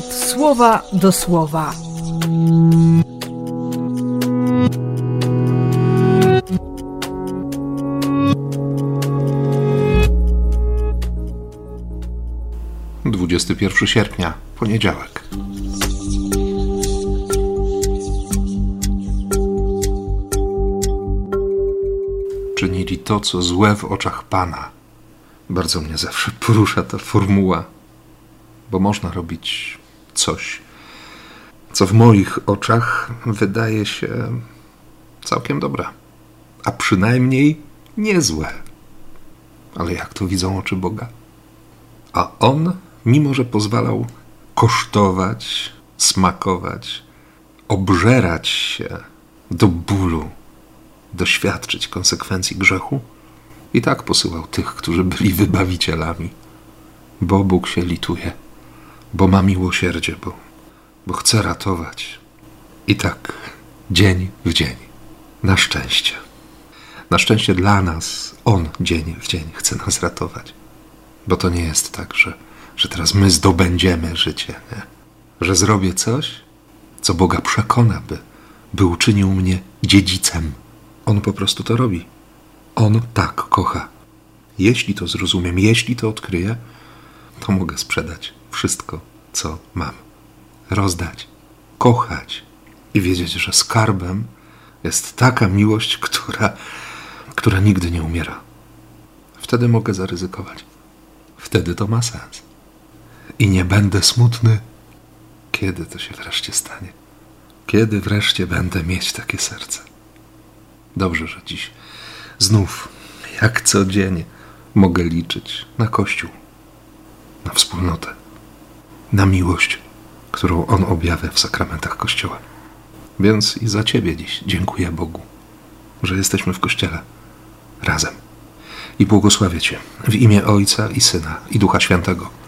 słowa do słowa. Dwudziesty pierwszy sierpnia, poniedziałek. Czynili to, co złe w oczach Pana. Bardzo mnie zawsze porusza ta formuła, bo można robić coś, co w moich oczach wydaje się całkiem dobre, a przynajmniej niezłe. Ale jak to widzą oczy Boga? A On, mimo że pozwalał kosztować, smakować, obżerać się do bólu, doświadczyć konsekwencji grzechu, i tak posyłał tych, którzy byli wybawicielami, bo Bóg się lituje, bo ma miłosierdzie, bo, bo chce ratować. I tak dzień w dzień, na szczęście. Na szczęście dla nas On dzień w dzień chce nas ratować. Bo to nie jest tak, że, że teraz my zdobędziemy życie, nie? że zrobię coś, co Boga przekona, by, by uczynił mnie dziedzicem. On po prostu to robi. On tak kocha. Jeśli to zrozumiem, jeśli to odkryję, to mogę sprzedać wszystko, co mam. Rozdać, kochać i wiedzieć, że skarbem jest taka miłość, która, która nigdy nie umiera. Wtedy mogę zaryzykować. Wtedy to ma sens. I nie będę smutny, kiedy to się wreszcie stanie. Kiedy wreszcie będę mieć takie serce. Dobrze, że dziś znów, jak codziennie, mogę liczyć na Kościół, na wspólnotę, na miłość, którą On objawia w sakramentach Kościoła. Więc i za Ciebie dziś dziękuję Bogu, że jesteśmy w Kościele razem. I błogosławię Cię w imię Ojca i Syna i Ducha Świętego